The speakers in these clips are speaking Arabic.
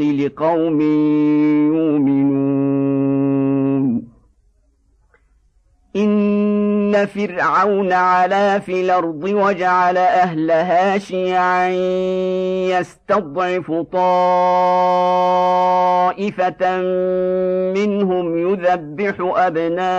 لقوم يؤمنون. إن فرعون علا في الأرض وجعل أهلها شيعا يستضعف طائفة منهم يذبح أبناءهم.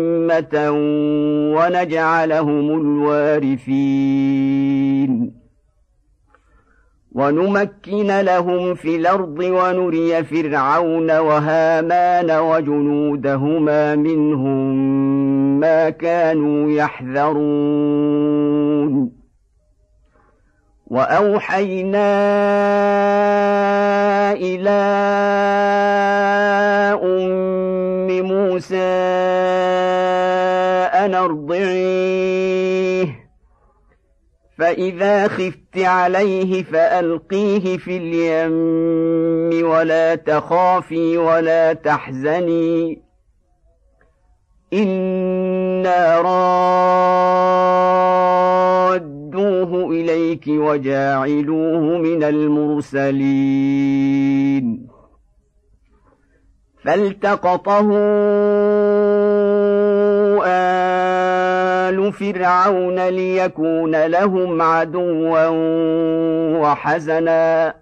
ونجعلهم الوارثين ونمكن لهم في الأرض ونري فرعون وهامان وجنودهما منهم ما كانوا يحذرون وأوحينا إلى أم موسى أن أرضعيه فإذا خفت عليه فألقيه في اليم ولا تخافي ولا تحزني. إنا رادوه إليك وجاعلوه من المرسلين. فالتقطه آل فرعون ليكون لهم عدوا وحزنا.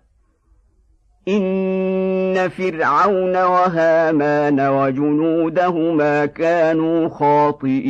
إن فرعون وهامان وجنودهما كانوا خاطئين.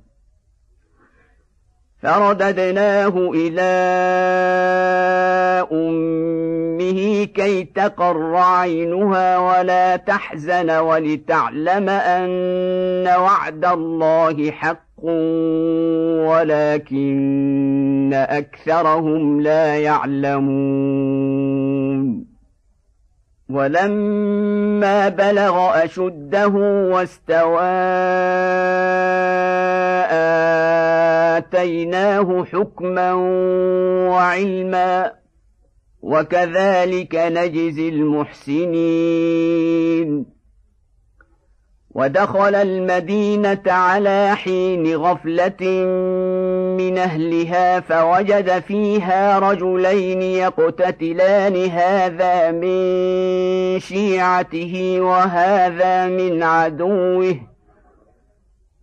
فرددناه إلى أمه كي تقر عينها ولا تحزن ولتعلم أن وعد الله حق ولكن أكثرهم لا يعلمون. ولما بلغ أشده واستوى آتيناه حكما وعلما وكذلك نجزي المحسنين. ودخل المدينة على حين غفلة من أهلها فوجد فيها رجلين يقتتلان هذا من شيعته وهذا من عدوه.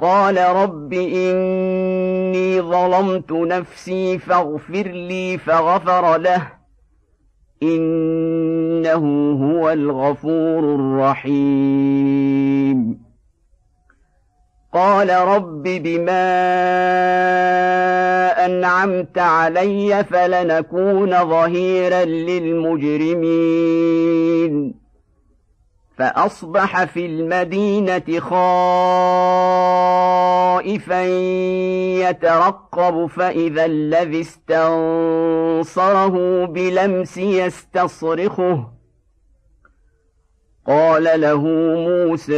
قال رب إني ظلمت نفسي فاغفر لي فغفر له. إنه هو الغفور الرحيم. قال رب بما أنعمت علي فلنكون ظهيرا للمجرمين. فأصبح في المدينة خائفا يترقب فإذا الذي استنصره بلمس يستصرخه. قال له موسى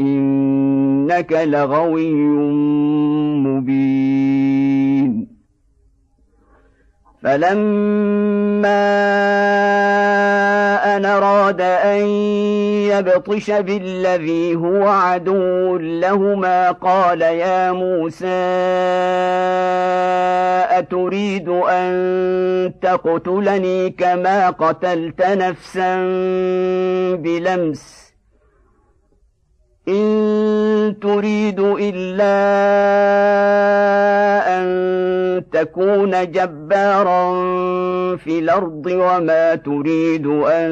إنك لغوي مبين. فلما ان أراد أن يبطش بالذي هو عدو لهما. قال يا موسى أتريد أن تقتلني كما قتلت نفسا بلمس؟ إن تريد إلا أن تكون جبارا في الأرض وما تريد أن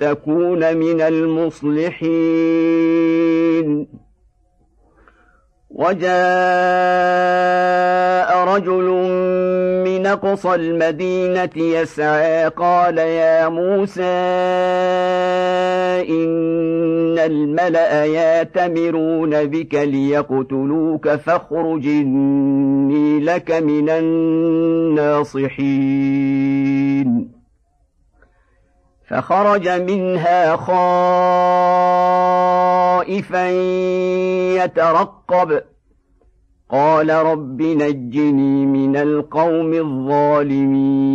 تكون من المصلحين. وجاء رجل من أقصى المدينة يسعى قال يا موسى إن الملأ يأتمرون بك ليقتلوك فاخرج إني لك من الناصحين. فخرج منها خائفا يترقب. قال رب نجني من القوم الظالمين.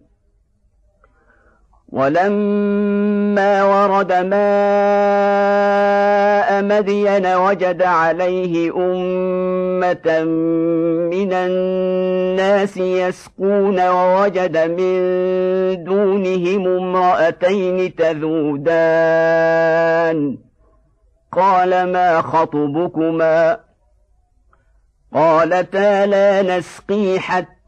ولما ورد ماء مدين وجد عليه أمة من الناس يسقون ووجد من دونهم امرأتين تذودان. قال ما خطبكما؟ قالتا لا نسقي حتى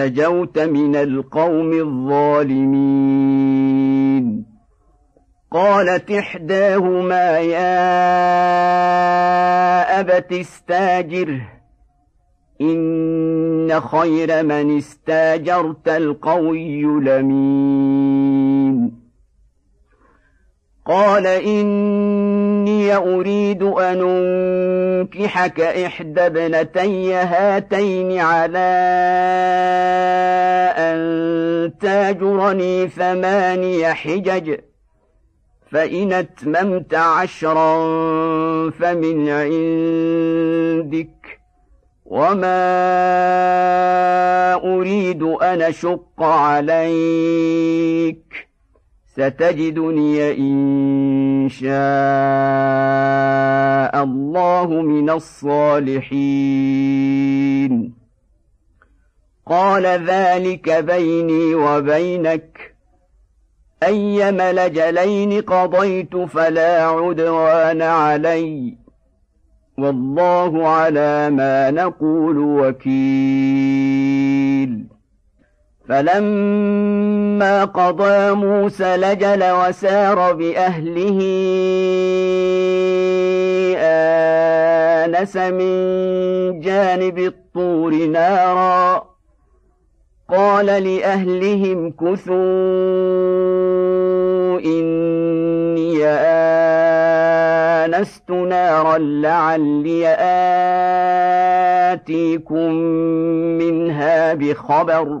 نجوت من القوم الظالمين. قالت إحداهما يا أبت استاجره إن خير من استاجرت القوي لمين؟ قال إني أريد أن أنكحك إحدى ابنتي هاتين على أن تاجرني ثماني حجج فإن أتممت عشرا فمن عندك وما أريد أن أشق عليك. ستجدني إن شاء الله من الصالحين. قال ذلك بيني وبينك. أيم لجلين قضيت فلا عدوان علي. والله على ما نقول وكيل. فلما قضى موسى لجل وسار بأهله آنس من جانب الطور نارا. قال لأهلهم كثوا إني آنست نارا لعلي آتيكم منها بخبر.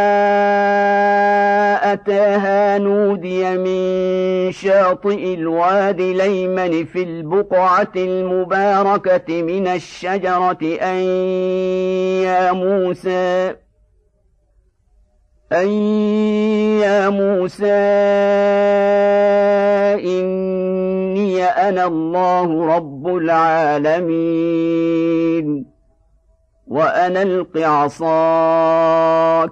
أتاها نودي من شاطئ الوادي ليمن في البقعة المباركة من الشجرة أن يا موسى أن يا موسى إني أنا الله رب العالمين وأنا ألق عصاك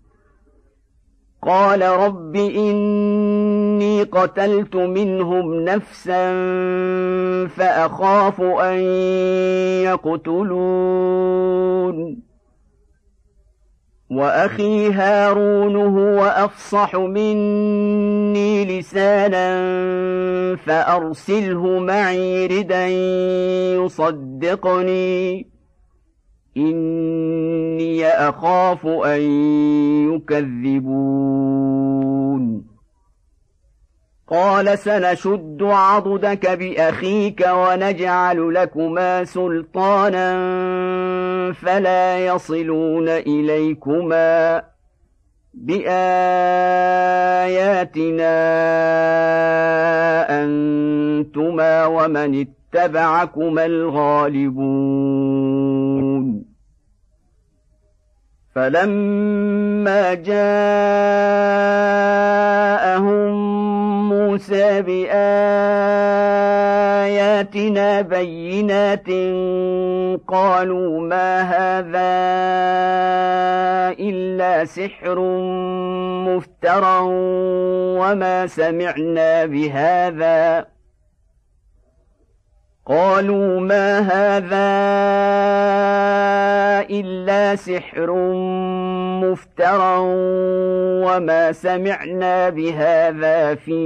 قال رب إني قتلت منهم نفسا فأخاف أن يقتلون. وأخي هارون هو أفصح مني لسانا فأرسله معي ردا يصدقني. إني أخاف أن يكذبون. قال سنشد عضدك بأخيك ونجعل لكما سلطانا فلا يصلون إليكما بآياتنا أنتما ومن اتبعكما الغالبون. فلما جاءهم موسى بآياتنا بينات قالوا ما هذا إلا سحر مفترى وما سمعنا بهذا. قالوا ما هذا إلا سحر مفترى وما سمعنا بهذا في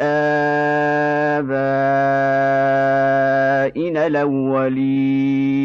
آبائنا الأولين.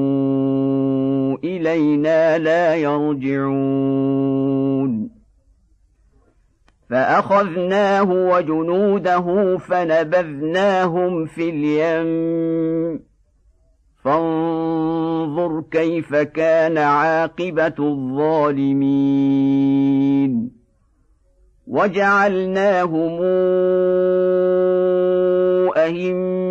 إلينا لا يرجعون. فأخذناه وجنوده فنبذناهم في اليم. فانظر كيف كان عاقبة الظالمين. وجعلناهم أئمة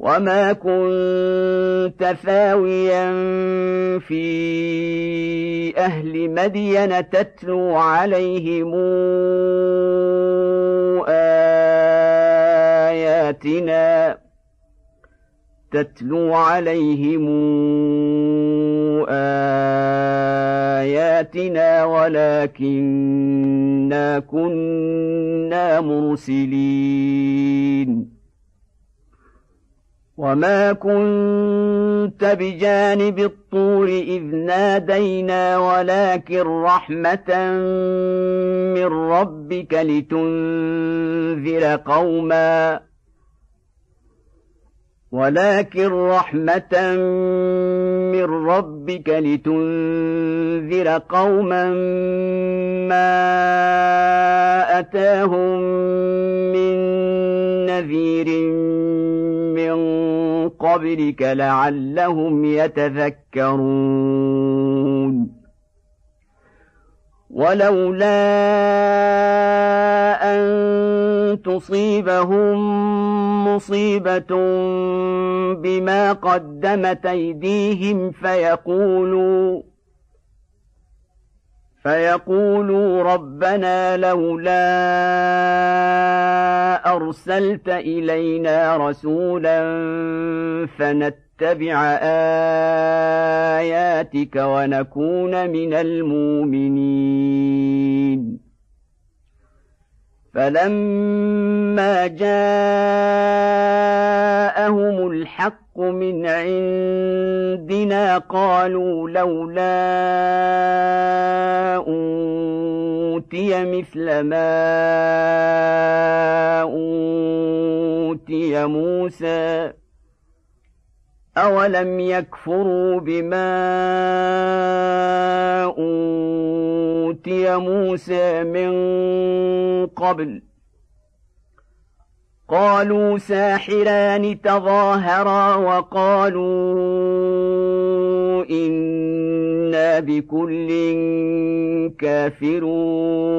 وما كنت ثاويا في أهل مدين تتلو عليهم اياتنا تتلو عليهم اياتنا ولكنا كنا مرسلين وما كنت بجانب الطور اذ نادينا ولكن رحمه من ربك لتنذر قوما ولكن رحمة من ربك لتنذر قوما ما أتاهم من نذير من قبلك لعلهم يتذكرون. ولولا أن تصيبهم مصيبة بما قدمت أيديهم فيقولوا فيقولوا ربنا لولا أرسلت إلينا رسولا فنتبع آياتك ونكون من المؤمنين. فلما جاءهم الحق من عندنا قالوا لولا أوتي مثل ما أوتي موسى أولم يكفروا بما أوتي موسى من قبل قالوا ساحران تظاهرا وقالوا إنا بكل كافرون.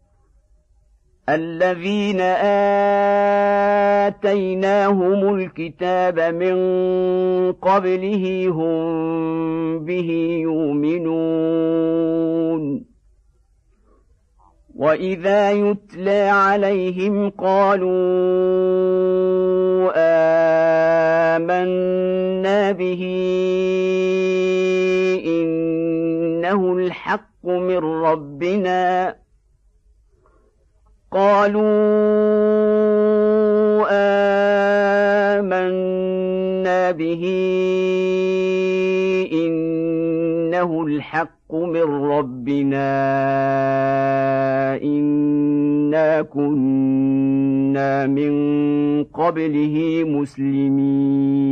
الذين آتيناهم الكتاب من قبله هم به يؤمنون. واذا يتلى عليهم قالوا امنا به انه الحق من ربنا قالوا آمنا به إنه الحق من ربنا إنا كنا من قبله مسلمين.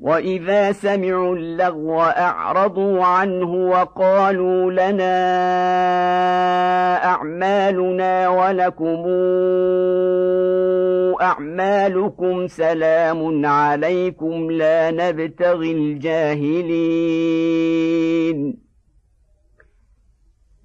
واذا سمعوا اللغو اعرضوا عنه وقالوا لنا اعمالنا ولكم اعمالكم سلام عليكم لا نبتغي الجاهلين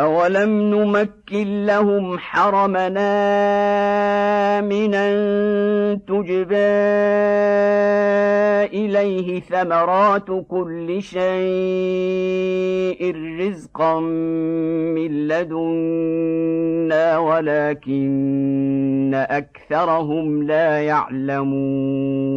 أولم نمكن لهم حرمنا آمنا تجبى إليه ثمرات كل شيء رزقا من لدنا ولكن أكثرهم لا يعلمون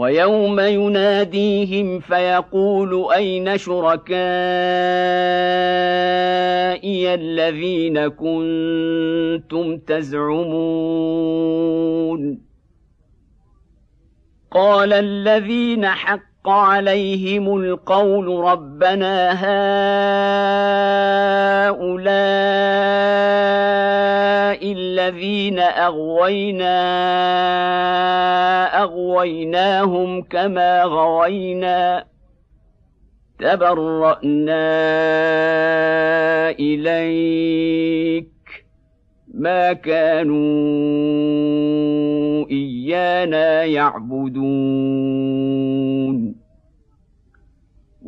ويوم يناديهم فيقول أين شركائي الذين كنتم تزعمون؟ قال الذين حق عليهم القول ربنا هؤلاء الذين اغوينا اغويناهم كما غوينا تبرانا اليك ما كانوا ايانا يعبدون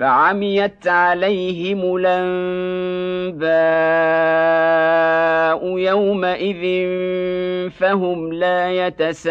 فعميت عليهم الأنباء يومئذ فهم لا يتساءلون.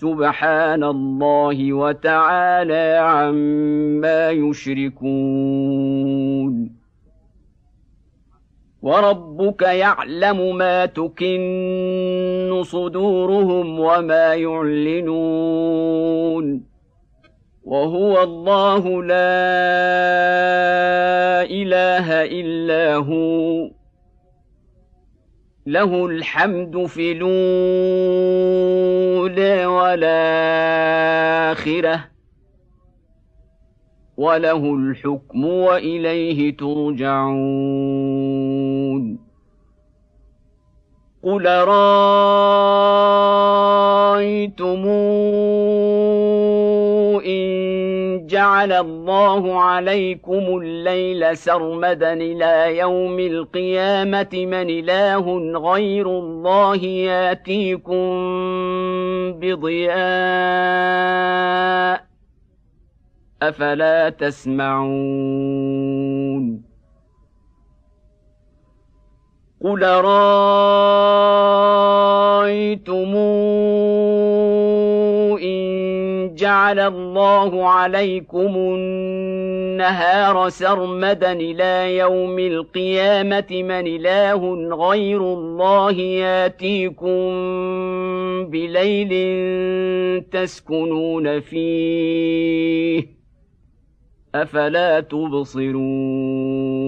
سبحان الله وتعالى عما يشركون. وربك يعلم ما تكن صدورهم وما يعلنون. وهو الله لا إله إلا هو. له الحمد في الأولى والآخرة وله الحكم وإليه ترجعون. قل رايتم جعل الله عليكم الليل سرمدا إلى يوم القيامة من إله غير الله ياتيكم بضياء أفلا تسمعون قل رايتم جعل الله عليكم النهار سرمدا إلى يوم القيامة من إله غير الله ياتيكم بليل تسكنون فيه أفلا تبصرون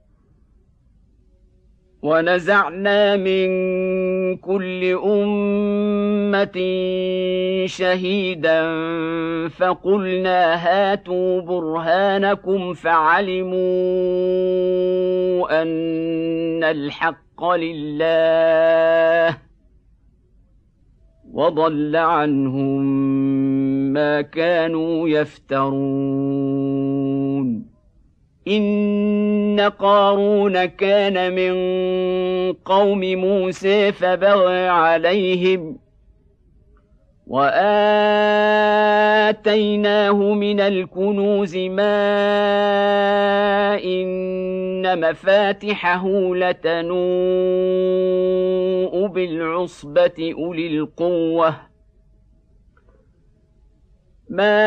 ونزعنا من كل أمة شهيدا فقلنا هاتوا برهانكم فعلموا أن الحق لله وضل عنهم ما كانوا يفترون إن قارون كان من قوم موسى فبغى عليهم وآتيناه من الكنوز ما إن مفاتحه لتنوء بالعصبة أولي القوة ما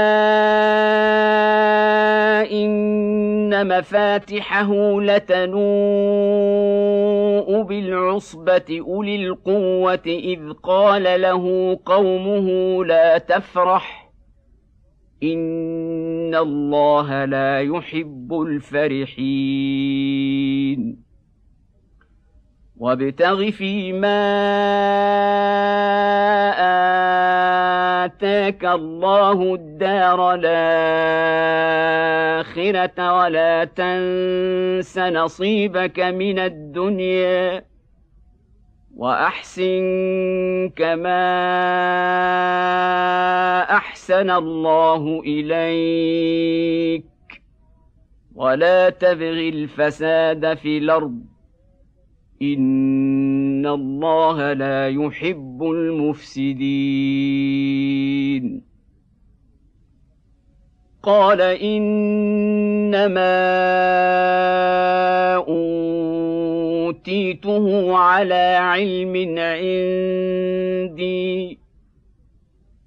إن مفاتحه لتنوء بالعصبة أولي القوة إذ قال له قومه لا تفرح إن الله لا يحب الفرحين وابتغ فيما آتاك الله الدار الآخرة ولا تنس نصيبك من الدنيا وأحسن كما أحسن الله إليك ولا تبغ الفساد في الأرض ان الله لا يحب المفسدين قال انما اوتيته على علم عندي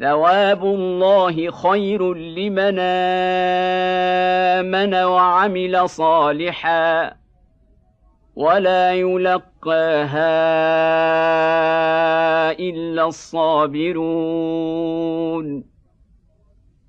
ثواب الله خير لمن آمن وعمل صالحا ولا يلقاها إلا الصابرون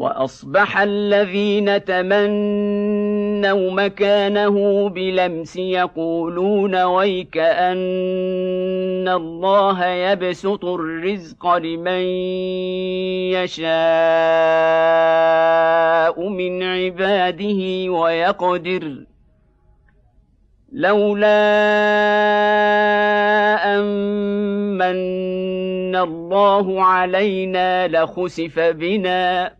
وأصبح الذين تمنوا مكانه بلمس يقولون ويك أن الله يبسط الرزق لمن يشاء من عباده ويقدر لولا أمن الله علينا لخسف بنا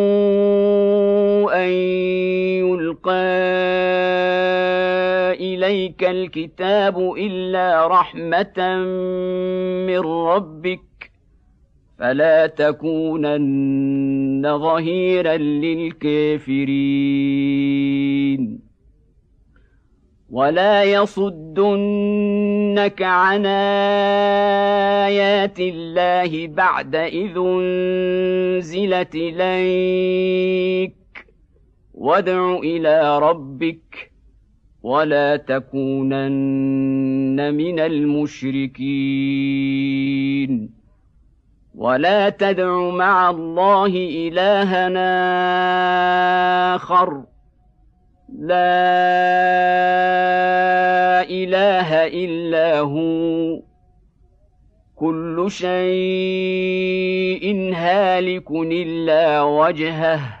اليك الكتاب الا رحمه من ربك فلا تكونن ظهيرا للكافرين ولا يصدنك عن ايات الله بعد اذ انزلت اليك وادع إلى ربك ولا تكونن من المشركين ولا تدع مع الله الهنا اخر. لا اله الا هو. كل شيء هالك الا وجهه.